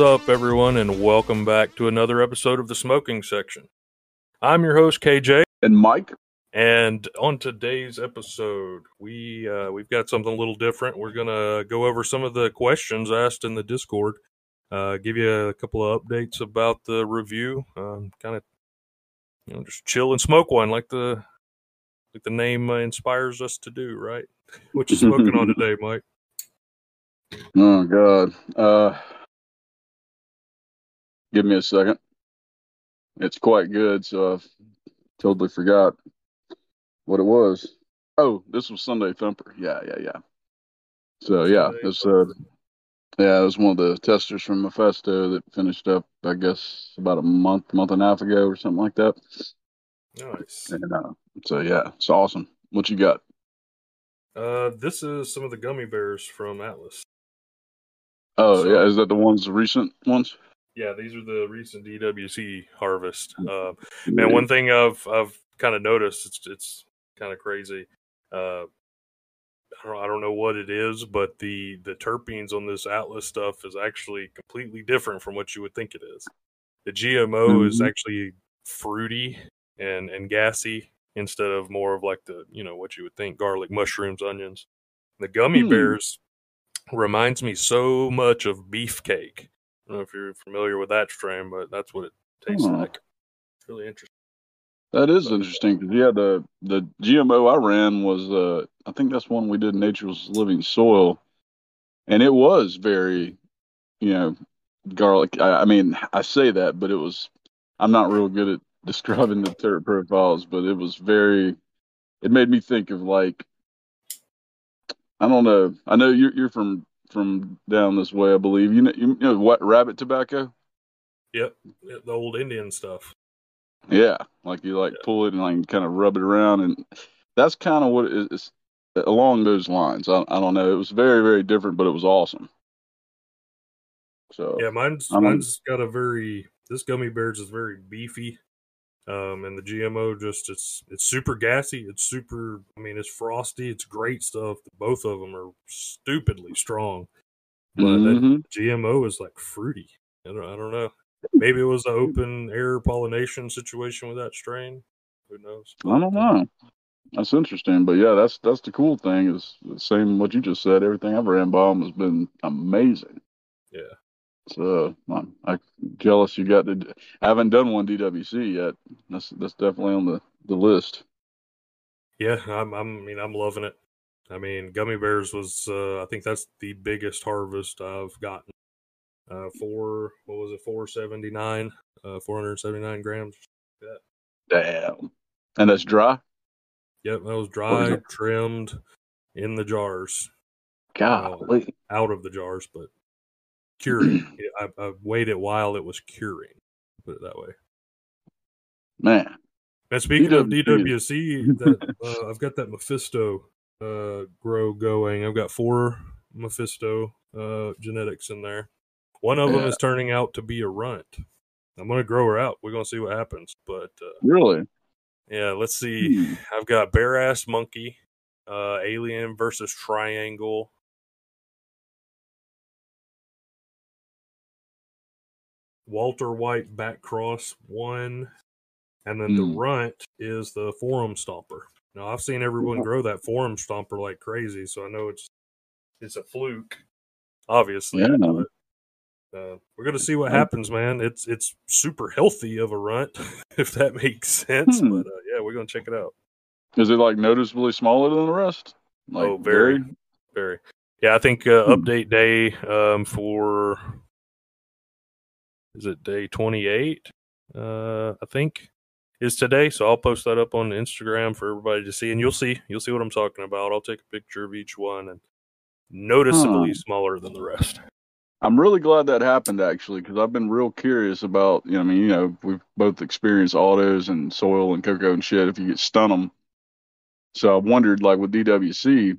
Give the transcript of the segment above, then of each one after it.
Up, everyone, and welcome back to another episode of the Smoking Section. I'm your host, KJ, And Mike, and on today's episode, we uh, we've got something a little different. We're gonna go over some of the questions asked in the Discord, uh, give you a couple of updates about the review, um, kind of you know just chill and smoke one like the like the name uh, inspires us to do. Right? What you smoking on today, Mike? oh god, uh, give me a second. It's quite good, so I totally forgot what it was. Oh, this was Sunday Thumper. Yeah, yeah, yeah. So yeah, it's uh, yeah, it was one of the testers from Mephisto that finished up, I guess, about a month, month and a half ago or something like that. Nice. And uh, so yeah, it's awesome. What you got? Uh, this is some of the gummy bears from Atlas. Oh So- yeah, is that the ones, the recent ones? Yeah, these are the recent DWC harvest. Uh, man, one thing I've I've kind of noticed it's it's kind of crazy. Uh, I don't I don't know what it is, but the the terpenes on this Atlas stuff is actually completely different from what you would think it is. The GMO is Mhm. actually fruity and and gassy instead of more of like the you know what you would think garlic, mushrooms, onions. The gummy Hmm. bears reminds me so much of beefcake. Don't know if you're familiar with that strain, but that's what it tastes Hmm. like. It's really interesting. That is interesting because yeah, the the GMO I ran was uh I think that's one we did Nature's Living Soil, and it was very, you know, garlic. I, I mean, I say that, but it was. I'm not real good at describing the terp profiles, but it was very. It made me think of like. I don't know. I know you're you're from from down this way, I believe. You know, you know what rabbit tobacco. Yep, the old Indian stuff. Yeah, like you like Yeah. pull it and like kind of rub it around, and that's kind of what it is along those lines. I, I don't know. It was very very different, but it was awesome. So Yeah, mine's I'm- mine's got a very this gummy bears is very beefy, um, and the GMO just it's it's super gassy. It's super. I mean, it's frosty. It's great stuff. Both of them are stupidly strong, but that mhm. GMO is like fruity. I don't I don't know. Maybe it was an open air pollination situation with that strain. Who knows? I don't know. That's interesting, but yeah, that's that's the cool thing is the same what you just said. Everything I've ran by 'em has been amazing. Yeah. So I'm, I'm jealous you got to. I haven't done one DWC yet. That's that's definitely on the the list. Yeah, I'm, I'm. I mean, I'm loving it. I mean, gummy bears was. Uh, I think that's the biggest harvest I've gotten. Uh, four. What was it? Four seventy nine. Uh, four hundred seventy nine grams. Yeah. Damn. And that's dry. Yep, that was dry, trimmed, in the jars, Golly. out of the jars, but curing. I, I weighed it while it was curing. Put it that way. Man. And speaking of DWC. That uh, I've got that Mephisto uh, grow going. I've got four Mephisto uh, genetics in there. One of them is turning out to be a runt. I'm gonna grow her out. We're gonna see what happens. But uh, Really? yeah, let's see. Hmm. I've got bare ass monkey, uh, alien versus triangle. Walter White back cross one, and then the Hmm. runt is the forum stomper. Now I've seen everyone grow that forum stomper like crazy, so I know it's it's a fluke, obviously. Yeah. But, uh, we're gonna see what happens, man. It's it's super healthy of a runt, if that makes sense. Hmm. But uh, yeah, we're gonna check it out. Is it like noticeably smaller than the rest? Like Oh, very. Very. Yeah, I think uh, Hmm. update day um, for is it day twenty eight? Uh, I think is today. So I'll post that up on Instagram for everybody to see, and you'll see you'll see what I'm talking about. I'll take a picture of each one and noticeably Huh. smaller than the rest. I'm really glad that happened actually because I've been real curious about, you know, I mean, you know, we've both experienced autos and soil and cocoa and shit if you get stun them. So I wondered, like with DWC,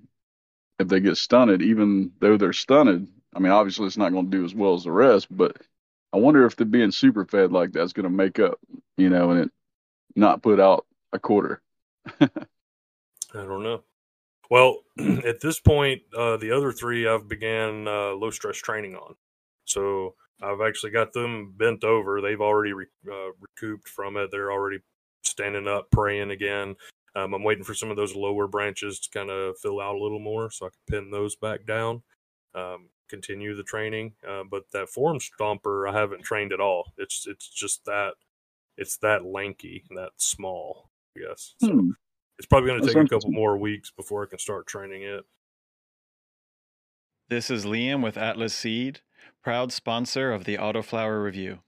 if they get stunted, even though they're stunted, I mean, obviously it's not going to do as well as the rest, but I wonder if the being super fed like that's going to make up, you know, and it not put out a quarter. I don't know. Well, at this point, uh, the other three I've began uh, low stress training on. So I've actually got them bent over. They've already re- uh, recouped from it. They're already standing up, praying again. Um, I'm waiting for some of those lower branches to kind of fill out a little more so I can pin those back down. Um, continue the training. Uh, but that forum stomper, I haven't trained at all. It's it's just that it's that lanky, that small. Yes, so Hmm. it's probably going to take a couple more weeks before I can start training it. This is Liam with Atlas Seed, proud sponsor of the Autoflower Review.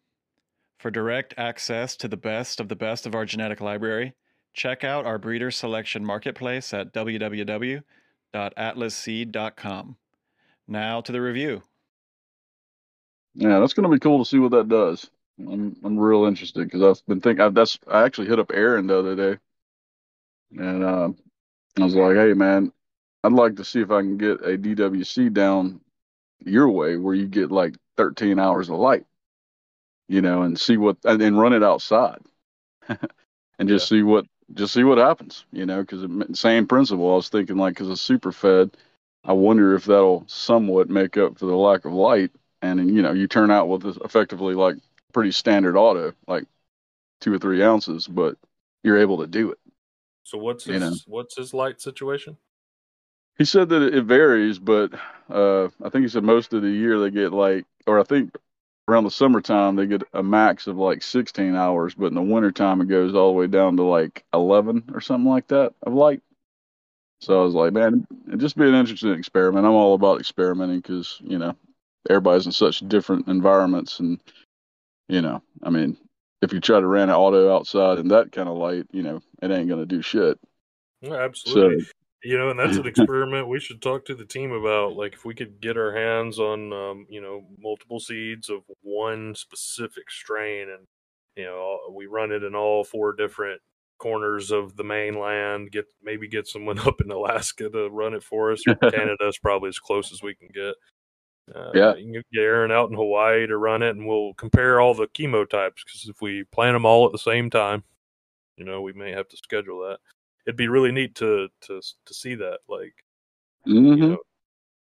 For direct access to the best of the best of our genetic library, check out our breeder selection marketplace at www.atlasseed.com. Now to the review. Yeah, that's going to be cool to see what that does. I'm I'm real interested because I've been thinking. I, that's I actually hit up Aaron the other day, and uh, I was like, "Hey, man, I'd like to see if I can get a DWC down your way where you get like 13 hours of light, you know, and see what and, and run it outside, and just see what just see what happens, you know, because same principle. I was thinking like because it's super fed, I wonder if that'll somewhat make up for the lack of light, and you know, you turn out with effectively like pretty standard auto, like two or three ounces, but you're able to do it. So what's You his know. what's his light situation? He said that it varies, but uh, I think he said most of the year they get like, or I think around the summertime they get a max of like 16 hours, but in the wintertime it goes all the way down to like 11 or something like that of light. So I was like, man, it'd just be an interesting experiment. I'm all about experimenting because, you know, everybody's in such different environments. And, you know, I mean, if you try to run an auto outside in that kind of light, you know, it ain't going to do shit. Yeah, absolutely. So, You know, and that's an experiment we should talk to the team about. Like, if we could get our hands on, um, you know, multiple seeds of one specific strain, and you know, we run it in all four different corners of the mainland. Get maybe get someone up in Alaska to run it for us. Canada's probably as close as we can get. Uh, Yeah. you can get Aaron out in Hawaii to run it, and we'll compare all the chemotypes because if we plant them all at the same time, you know, we may have to schedule that it'd be really neat to to to see that. Like, mhm. you know,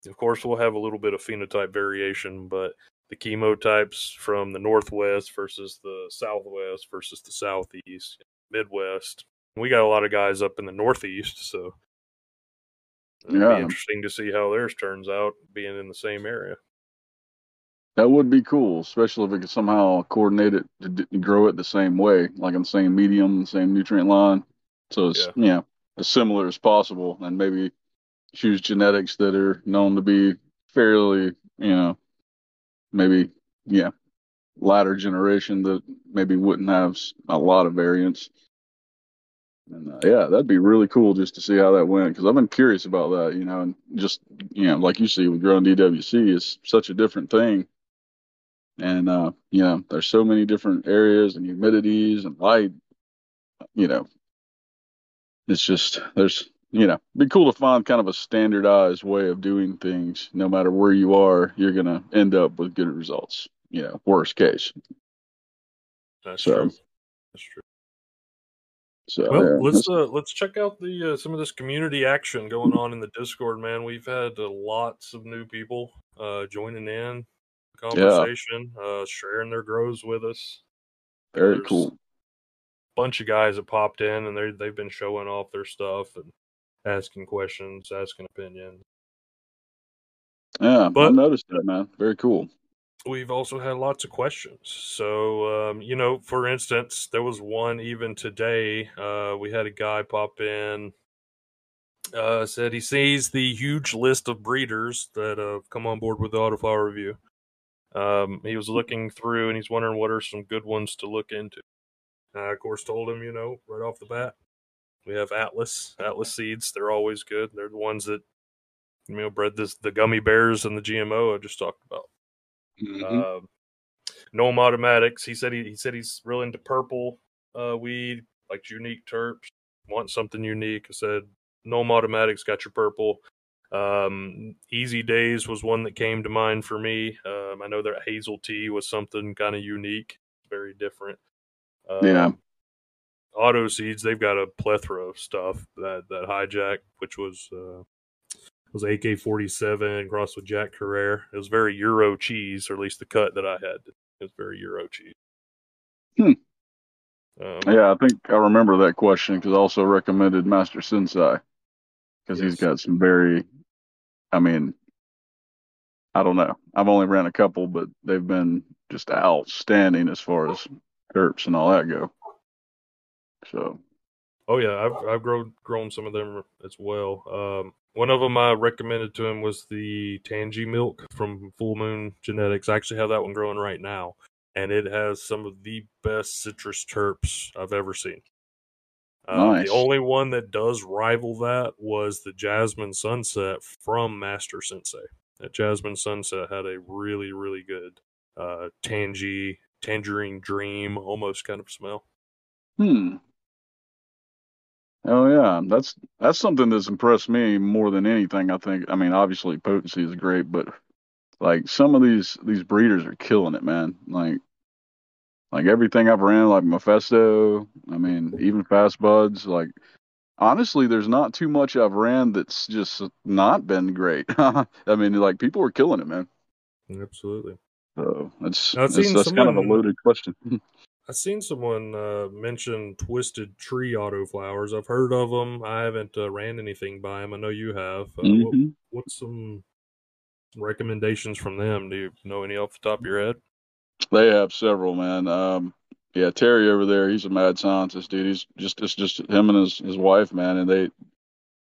of course, we'll have a little bit of phenotype variation, but the chemotypes from the northwest versus the southwest versus the southeast, midwest. We got a lot of guys up in the northeast, so it'd Yeah. be interesting to see how theirs turns out being in the same area. That would be cool, especially if we could somehow coordinate it to d- grow it the same way, like on the same medium, the same nutrient line. So it's Yeah. you know as similar as possible, and maybe choose genetics that are known to be fairly, you know, maybe yeah, latter generation that maybe wouldn't have a lot of variance. And uh, yeah, that'd be really cool just to see how that went because I've been curious about that, you know, and just you know, like you see with growing DWC, it's such a different thing. And uh, you know, there's so many different areas and humidities and light. You know, it's just there's you know, be cool to find kind of a standardized way of doing things. No matter where you are, you're gonna end up with good results. You know, worst case. That's So- true. That's true. So Well, yeah, let's uh, let's check out the uh, some of this community action going on in the Discord, man. We've had uh, lots of new people uh, joining in the conversation, uh, sharing their grows with us. very there's- cool. bunch of guys that popped in and they they've been showing off their stuff and asking questions, asking opinions. Yeah, but, I noticed that, man. Very cool. We've also had lots of questions. So, um, you know, for instance, there was one even today. Uh, we had a guy pop in, uh, said he sees the huge list of breeders that have come on board with the Autoflower Review. Um, he was looking through and he's wondering what are some good ones to look into. I, of course, told him, you know, right off the bat, we have Atlas, Atlas seeds. They're always good. They're the ones that, you know, bred this, the gummy bears and the GMO I just talked about. Mhm. Um, Gnome Automatics. He said he, he said he's real into purple uh, weed, like unique terps. Want something unique? I said Gnome Automatics got your purple. Um, Easy Days was one that came to mind for me. Um, I know that Hazel Tea was something kind of unique, very different. Um, Yeah. Auto Seeds, they've got a plethora of stuff that that hijack, which was uh, was AK forty seven crossed with Jack Herer. It was very Euro cheese, or at least the cut that I had. It was very Euro cheese. Hmm. Um, Yeah, I think I remember that question because I also recommended Master Sensei because he's got some very, I mean, I don't know. I've only ran a couple, but they've been just outstanding as far as terps and all that go. So, Oh yeah, I've I've grown grown some of them as well. Um, one of them I recommended to him was the Tangy milk from Full Moon Genetics. I actually have that one growing right now, and it has some of the best citrus terps I've ever seen. Uh, Nice. The only one that does rival that was the Jasmine Sunset from Master Sensei. That Jasmine Sunset had a really really good uh, tangy tangerine dream almost kind of smell. hmm. Oh yeah, that's that's something that's impressed me more than anything. I think. I mean, obviously potency is great, but like some of these these breeders are killing it, man. Like like everything I've ran, like Mephisto. I mean, even Fast Buds. Like honestly, there's not too much I've ran that's just not been great. I mean, like people are killing it, man. Absolutely. So that's that's, that's kind of a loaded question. I've seen someone uh, mention Twisted Tree autoflowers. I've heard of them. I haven't uh, ran anything by them. I know you have. Uh, what, Mhm. what's some recommendations from them? Do you know any off the top of your head? They have several, man. Um, yeah, Terry over there, he's a mad scientist, dude. He's just it's just him and his his wife, man, and they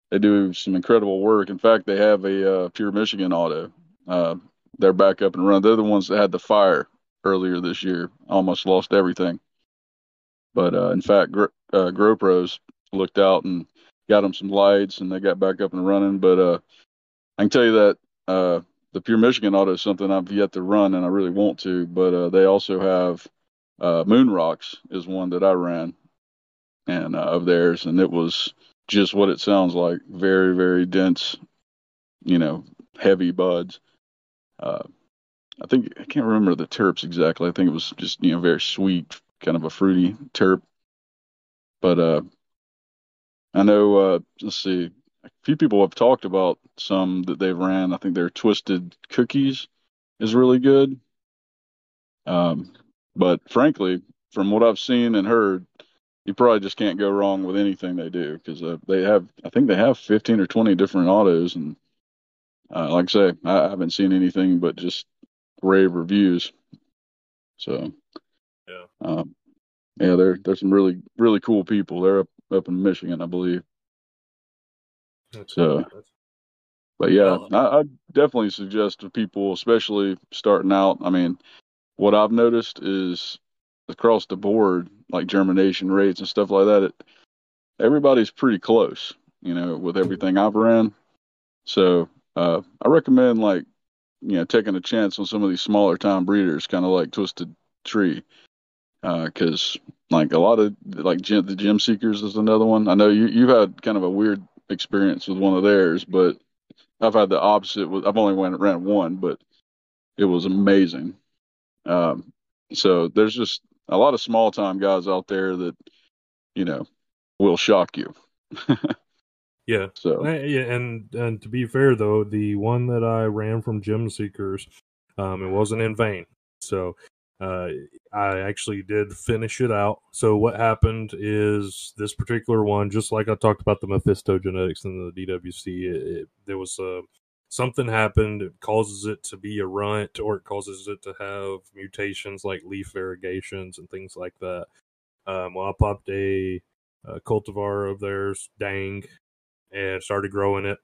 they do some incredible work. In fact, they have a uh, Pure Michigan auto. Uh, they're back up and running. They're the ones that had the fire earlier this year. Almost lost everything. But uh, in fact, Gro- uh, GoPros looked out and got them some lights, and they got back up and running. But uh, I can tell you that uh, the Pure Michigan auto is something I've yet to run, and I really want to. But uh, they also have uh, Moon Rocks is one that I ran, and uh, of theirs, and it was just what it sounds like. Very, very dense, you know, heavy buds. Uh, I think I can't remember the terps exactly. I think it was just you know very sweet, kind of a fruity terp. But uh, I know. Uh, let's see. A few people have talked about some that they've ran. I think their twisted cookies is really good. Um, but frankly, from what I've seen and heard, you probably just can't go wrong with anything they do because uh, they have. I think they have 15 or 20 different autos, and uh, like I say, I, I haven't seen anything but just rave reviews. So, Yeah. um, yeah, they're they're some really really cool people. They're up up in Michigan, I believe. That's- So- But yeah, I, I definitely suggest to people, especially starting out. I mean, what I've noticed is across the board, like germination rates and stuff like that, it, everybody's pretty close, you know, with everything I've ran. So uh, I recommend like, you know, taking a chance on some of these smaller time breeders, kind of like Twisted Tree, because like a lot of like the Gem Seekers is another one. I know you you've had kind of a weird experience with one of theirs, but I've had the opposite. With I've only went ran one, but it was amazing. Um, so there's just a lot of small time guys out there that you know will shock you. yeah. So Uh, yeah, and and to be fair though, the one that I ran from Gem Seekers, um, it wasn't in vain. So uh, I actually did finish it out. So what happened is this particular one, just like I talked about the Mephisto genetics in the DWC, it, it, there was a something happened. It causes it to be a runt, or it causes it to have mutations like leaf variegations and things like that. Um, well, I popped a, a cultivar of theirs, Dang, and started growing it.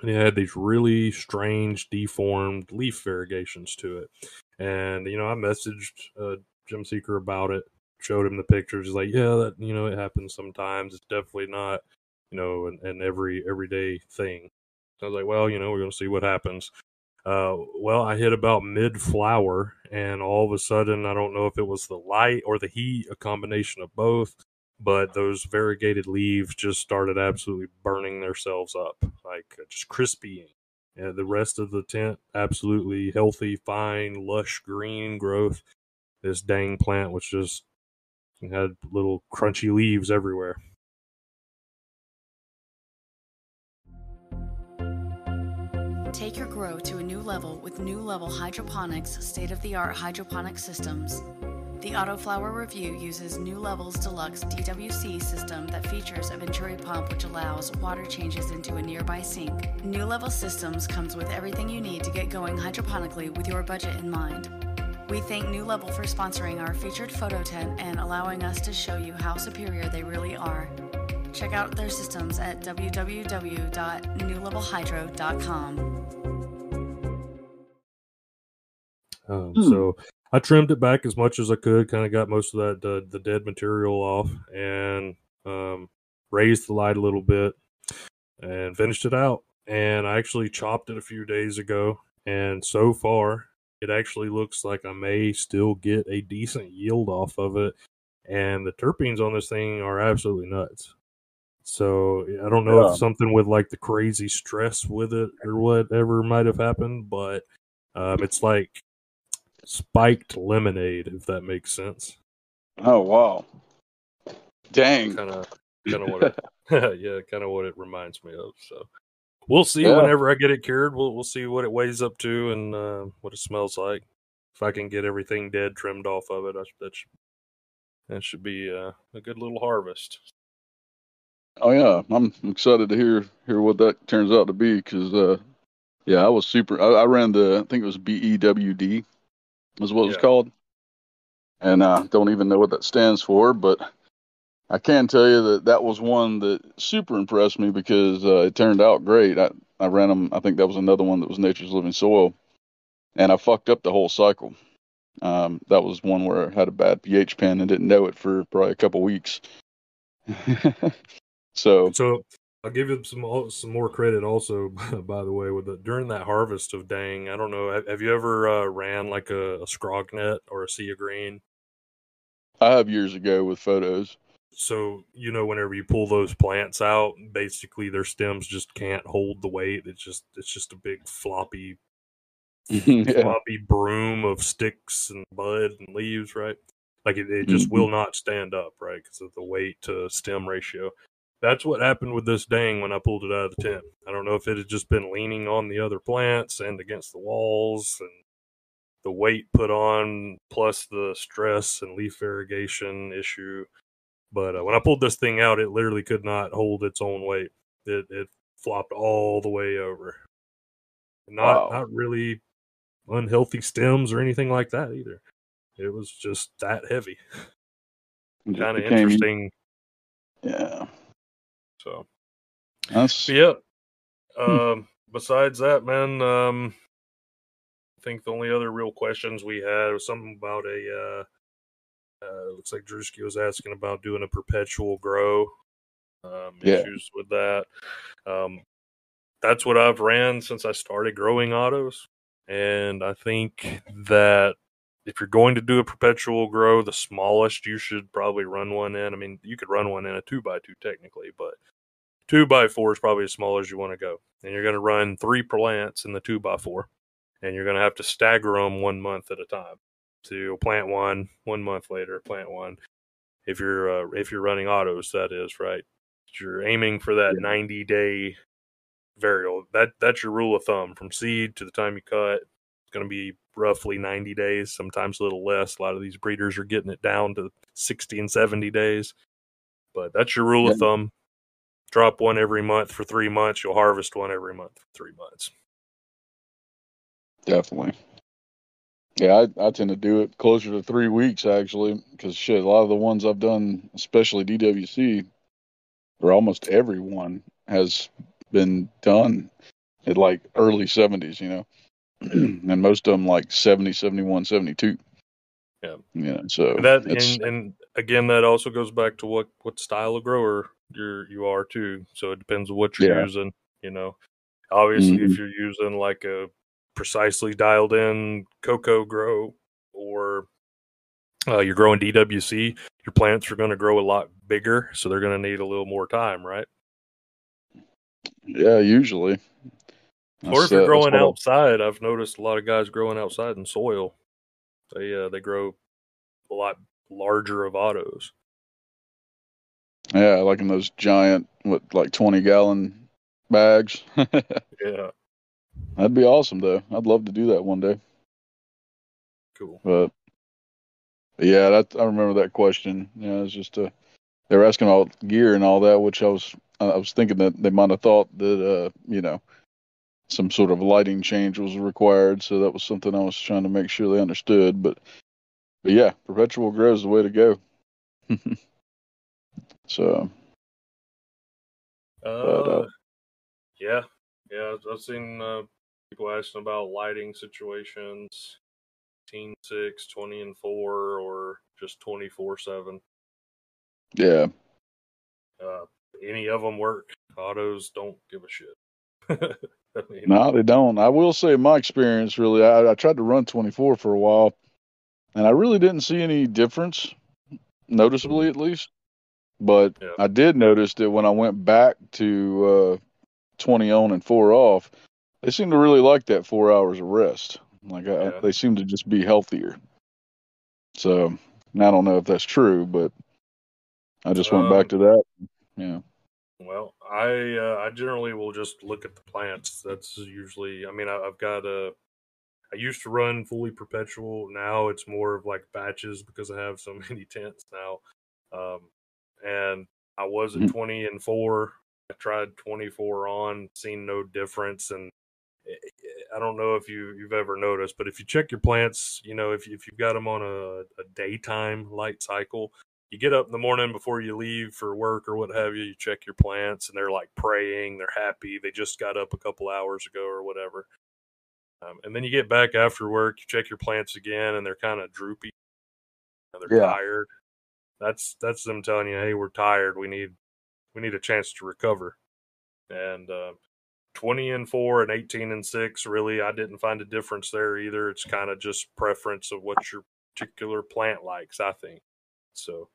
And it had these really strange, deformed leaf variegations to it. And, you know, I messaged uh, Jim Seeker about it, showed him the pictures. He's like, yeah, that, you know, it happens sometimes. It's definitely not, you know, an, an every everyday thing. So I was like, well, you know, we're going to see what happens. Uh, well, I hit about mid flower, and all of a sudden, I don't know if it was the light or the heat, a combination of both but those variegated leaves just started absolutely burning themselves up, like uh, just crispy. And the rest of the tent, absolutely healthy, fine, lush green growth. This dang plant was just had little crunchy leaves everywhere. Take your grow to a new level with New Level Hydroponics state of the art hydroponic systems. The Autoflower Review uses New Level's deluxe DWC system that features a Venturi pump which allows water changes into a nearby sink. New Level Systems comes with everything you need to get going hydroponically with your budget in mind. We thank New Level for sponsoring our featured photo tent and allowing us to show you how superior they really are. Check out their systems at www.newlevelhydro.com. Um, Hmm. So I trimmed it back as much as I could, kind of got most of that the, the dead material off, and um, raised the light a little bit, and finished it out. And I actually chopped it a few days ago, and so far it actually looks like I may still get a decent yield off of it. And the terpenes on this thing are absolutely nuts. So I don't know Yeah. if something with like the crazy stress with it or whatever might have happened, but um, it's like spiked lemonade, if that makes sense. Oh wow. Dang. Kind of, kind of what, it, yeah, kind of what it reminds me of. So we'll see Yeah. whenever I get it cured. We'll we'll see what it weighs up to and uh, what it smells like. If I can get everything dead trimmed off of it, I, that should that should be uh, a good little harvest. Oh yeah, I'm excited to hear hear what that turns out to be because uh, yeah, I was super. I, I ran the I think it was BEWD, was what it was called, and I don't even know what that stands for, but I can tell you that that was one that super impressed me because uh, it turned out great. I I ran them. I think that was another one that was Nature's Living Soil, and I fucked up the whole cycle. Um, that was one where I had a bad pH pen and didn't know it for probably a couple weeks. so So I'll give you some some more credit also. By the way, with the, during that harvest of dang, I don't know. Have, have you ever uh, ran like a, a scrog net or a sea of green? I have years ago with photos. So you know, whenever you pull those plants out, basically their stems just can't hold the weight. It's just it's just a big floppy yeah. floppy broom of sticks and bud and leaves, right? Like it, it just Mhm. will not stand up, right? Because of the weight to stem ratio. That's what happened with this dang when I pulled it out of the tent. I don't know if it had just been leaning on the other plants and against the walls and the weight put on, plus the stress and leaf variegation issue. But uh, when I pulled this thing out, it literally could not hold its own weight. It, it flopped all the way over. Not Wow. not really unhealthy stems or anything like that either. It was just that heavy. Kind of interesting. Yeah. So That's But yeah. Hmm. Um, besides that, man, um, I think the only other real questions we had was something about a. Uh, uh, looks like Drewski was asking about doing a perpetual grow. Um, Yeah. Issues with that. Um, that's what I've ran since I started growing autos, and I think that if you're going to do a perpetual grow, the smallest you should probably run one in. I mean, you could run one in a two by two technically, but two by four is probably as small as you want to go. And you're going to run three plants in the two by four, and you're going to have to stagger them one month at a time. So you'll plant one, one month later, plant one. If you're uh, if you're running autos, that is right. You're aiming for that Yeah. 90 day variable. That that's your rule of thumb from seed to the time you cut. It's going to be roughly 90 days, sometimes a little less. A lot of these breeders are getting it down to 60 and 70 days. But that's your rule of thumb. Drop one every month for three months. You'll harvest one every month for three months. definitely. Yeah, I, I tend to do it closer to three weeks actually, because shit, a lot of the ones I've done, especially DWC, or almost every one has been done at like early 70s, you know, and most of them like 70, 71, 72. Yeah. You know, so And that and, and again, that also goes back to what what style of grower you're you are too. So it depends on what you're Yeah. using. You know, obviously, if Mhm. you're using like a precisely dialed in cocoa grow or uh, you're growing DWC, your plants are going to grow a lot bigger, so they're going to need a little more time, right? yeah, usually. or if you're growing outside, I've noticed a lot of guys growing outside in soil. They uh, they grow a lot larger of autos. Yeah, like in those giant, what, like 20 gallon bags. Yeah. That'd be awesome, though. I'd love to do that one day. Cool. But, yeah, that I remember that question. Yeah, it's just uh, they were asking about gear and all that, which I was I was thinking that they might have thought that uh, you know some sort of lighting change was required, so that was something I was trying to make sure they understood. But but yeah, perpetual grow is the way to go. so Uh, But, uh, yeah, yeah. I've seen uh, people asking about lighting situations, 18, 6, 20 and 4, or just 24 7. yeah, Uh, any of them work. Autos don't give a shit. I mean, no, they don't. I will say my experience really. I, I tried to run 24 for a while, and I really didn't see any difference, noticeably at least. But Yeah. I did notice that when I went back to uh, 20 on and four off, they seemed to really like that four hours of rest. Like I, Yeah. they seem to just be healthier. So I don't know if that's true, but I just went back Um, to that. Yeah. Well, I uh, I generally will just look at the plants. That's usually. I mean, I, I've got a. I used to run fully perpetual. Now it's more of like batches because I have so many tents now. Um, and I was at Mhm. twenty and four. I tried twenty four on, seen no difference, and I- I don't know if you you've ever noticed, but if you check your plants, you know if if you've got them on a, a daytime light cycle, you get up in the morning before you leave for work or what have you, you check your plants and they're like praying, they're happy, they just got up a couple hours ago or whatever. Um, and then you get back after work, you check your plants again, and they're kind of droopy, and they're Yeah. tired. That's that's them telling you, hey, we're tired. We need we need a chance to recover. And uh, twenty and four and eighteen and six, really, I didn't find a difference there either. It's kind of just preference of what your particular plant likes, I think. So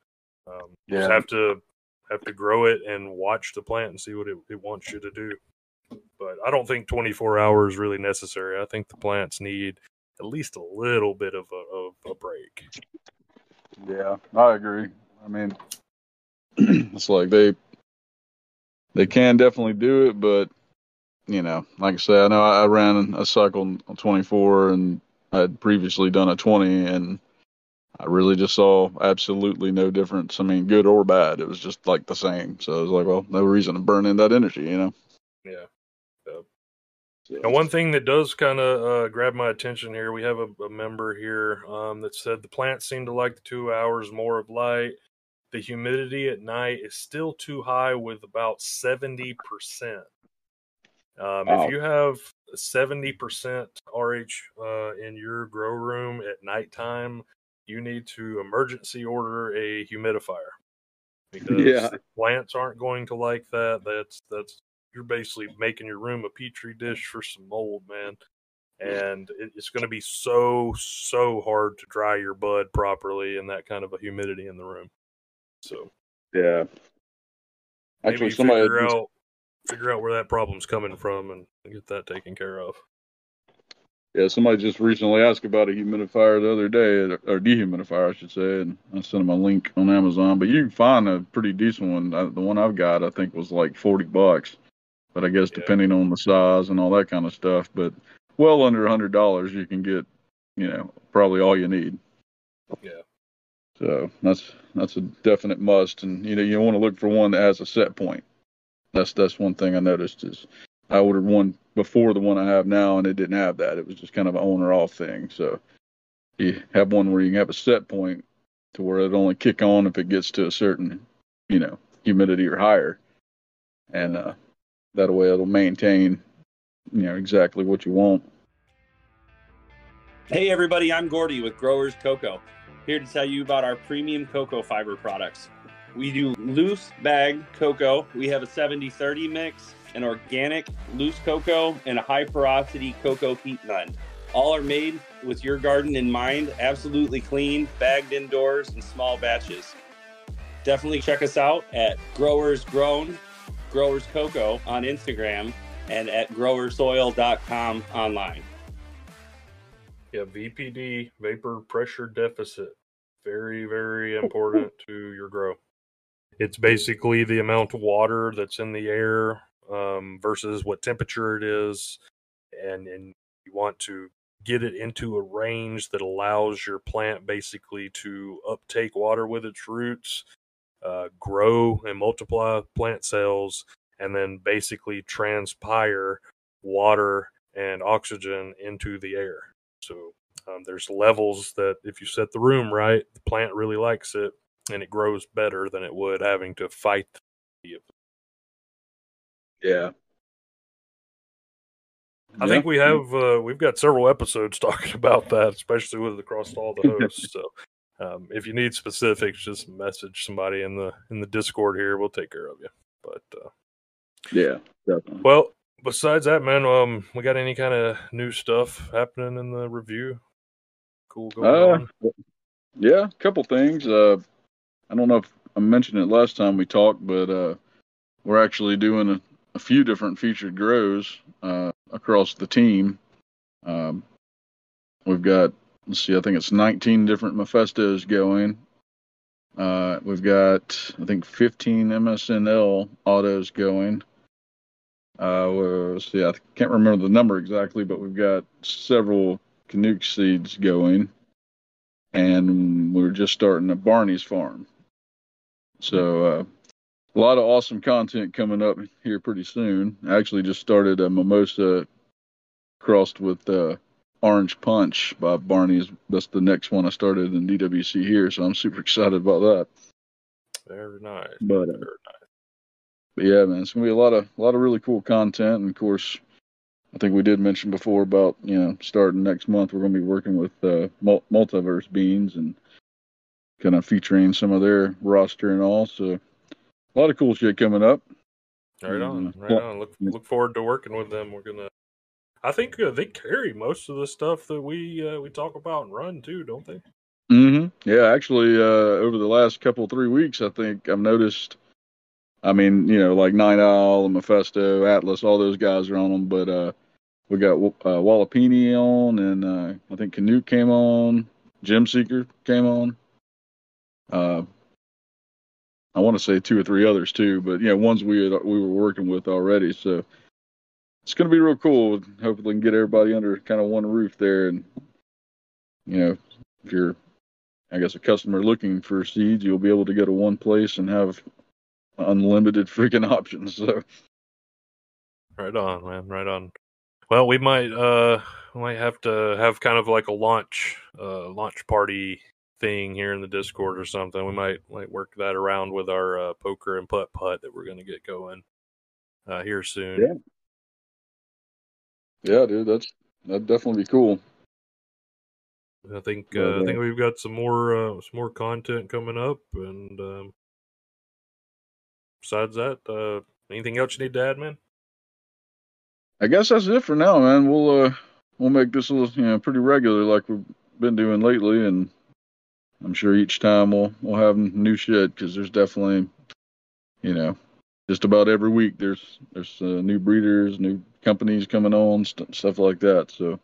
um, you just have to have to grow it and watch the plant and see what it, it wants you to do. But I don't think 24 hours really necessary. I think the plants need at least a little bit of a, of a break. Yeah, I agree. I mean, it's like they they can definitely do it, but you know, like I said, I know I ran a cycle on 24, and I had previously done a 20, and I really just saw absolutely no difference. I mean, good or bad, it was just like the same. So I was like, well, no reason to burn in that energy, you know. Yeah. So, Now, one thing that does kind of uh, grab my attention here, we have a, a member here um, that said the plants seem to like the two hours more of light. The humidity at night is still too high with about 70%. Um, Wow. If you have 70% RH uh, in your grow room at nighttime, you need to emergency order a humidifier because Yeah. plants aren't going to like that. That's that's you're basically making your room a petri dish for some mold, man. And it's going to be so so hard to dry your bud properly in that kind of a humidity in the room. So yeah. Actually, somebody figure out figure out where that problem's coming from and get that taken care of. Yeah, somebody just recently asked about a humidifier the other day, or dehumidifier, I should say, and I sent them a link on Amazon. But you can find a pretty decent one. The one I've got, I think, was like forty bucks. But I guess Yeah. depending on the size and all that kind of stuff, but well under a hundred dollars, you can get, you know, probably all you need. Yeah. So that's that's a definite must, and you know you want to look for one that has a set point. That's that's one thing I noticed is I ordered one before the one I have now, and it didn't have that. It was just kind of an on or off thing. So you have one where you can have a set point to where it only kick on if it gets to a certain, you know, humidity or higher, and uh, that way it'll maintain, you know, exactly what you want. Hey everybody, I'm Gordy with Growers Cocoa, here to tell you about our premium cocoa fiber products. We do loose bag cocoa. We have a 70-30 mix, an organic loose cocoa, and a high porosity cocoa heat blend. All are made with your garden in mind, absolutely clean, bagged indoors in small batches. Definitely check us out at Growers Grown, Growers Cocoa on Instagram, and at growersoil.com online. Yeah, VPD, vapor pressure deficit. Very, very important to your grow. It's basically the amount of water that's in the air um, versus what temperature it is. and and you want to get it into a range that allows your plant basically to uptake water with its roots, uh, grow and multiply plant cells, and then basically transpire water and oxygen into the air. So um, there's levels that if you set the room right, the plant really likes it and it grows better than it would having to fight. Yeah. I think we have uh, we've got several episodes talking about that, especially with across all the hosts. so um, if you need specifics, just message somebody in the in the Discord here. We'll take care of you. But uh, yeah, definitely. Well, besides that, man, um, we got any kind of new stuff happening in the review? Cool going uh, on. Yeah, a couple things. Uh, I don't know if I mentioned it last time we talked, but uh, we're actually doing a, a few different featured grows uh, across the team. Um, we've got let's see, I think it's 19 different Mephistos going. Uh, we've got I think 15 MSNL autos going. Uh, let's see, I can't remember the number exactly, but we've got several Canuck seeds going, and we're just starting a Barney's farm. So uh, a lot of awesome content coming up here pretty soon. I actually just started a mimosa crossed with uh, Orange Punch by Barney's. That's the next one I started in DWC here, so I'm super excited about that. Very nice. But, uh, Very nice. but yeah, man, it's gonna be a lot of a lot of really cool content, and of course, I think we did mention before about you know starting next month we're gonna be working with uh, Multiverse Beans and kind of featuring some of their roster and all. So a lot of cool shit coming up. Right on, right on. Look look forward to working with them. We're gonna. I think uh, they carry most of the stuff that we uh, we talk about and run too, don't they? Mm-hmm. Yeah, actually, uh, over the last couple three weeks, I think I've noticed. I mean, you know, like Night Owl, and Mephisto, Atlas, all those guys are on them. But uh, we got uh, Wallapini on, and uh, I think Canuck came on. Gem Seeker came on. Uh, I want to say two or three others too, but yeah, ones we had, we were working with already. So it's going to be real cool. Hopefully, we can get everybody under kind of one roof there, and you know, if you're, I guess, a customer looking for seeds, you'll be able to go to one place and have unlimited freaking options. So. Right on, man. Right on. Well, we might uh we might have to have kind of like a launch uh launch party thing here in the Discord or something. We might might work that around with our uh, poker and putt putt that we're going to get going uh, here soon. Yeah. Yeah, dude, that's that'd definitely be cool. I think uh, I think we've got some more uh, some more content coming up, and um, besides that, uh, anything else you need to add, man? I guess that's it for now, man. We'll uh, we'll make this a little, you know, pretty regular like we've been doing lately, and I'm sure each time we'll we'll have new shit because there's definitely, you know, just about every week there's there's uh, new breeders, new companies coming on, st- stuff like that. So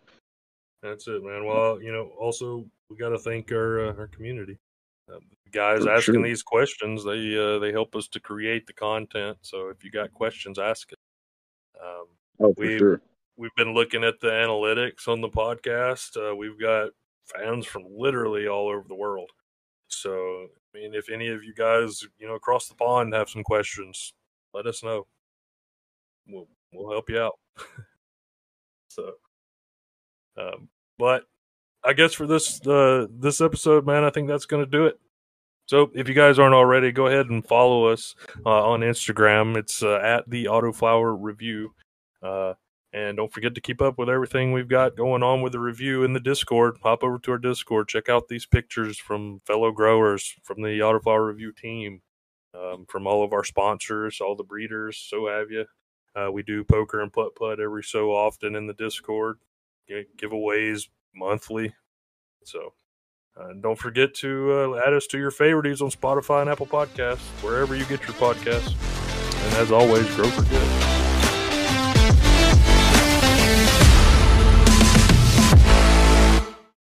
that's it, man. Well, you know, also we got to thank our uh, our community. Uh, guys For asking sure. these questions, they uh, they help us to create the content. So if you got questions, ask it. Um, oh, we, sure. We've been looking at the analytics on the podcast. Uh, we've got fans from literally all over the world. So, I mean, if any of you guys, you know, across the pond have some questions, let us know. We'll we'll help you out. so, um, but I guess for this uh, this episode, man, I think that's going to do it. So, if you guys aren't already, go ahead and follow us uh, on Instagram. It's uh, at the Autoflower Review. Uh, and don't forget to keep up with everything we've got going on with the review in the Discord. Hop over to our Discord, check out these pictures from fellow growers from the Autoflower Review team, um, from all of our sponsors, all the breeders. So have you. Uh, we do poker and putt putt every so often in the Discord, Get giveaways monthly. So uh, don't forget to uh, add us to your favorites on Spotify and Apple Podcasts, wherever you get your podcasts. And as always, grow for good.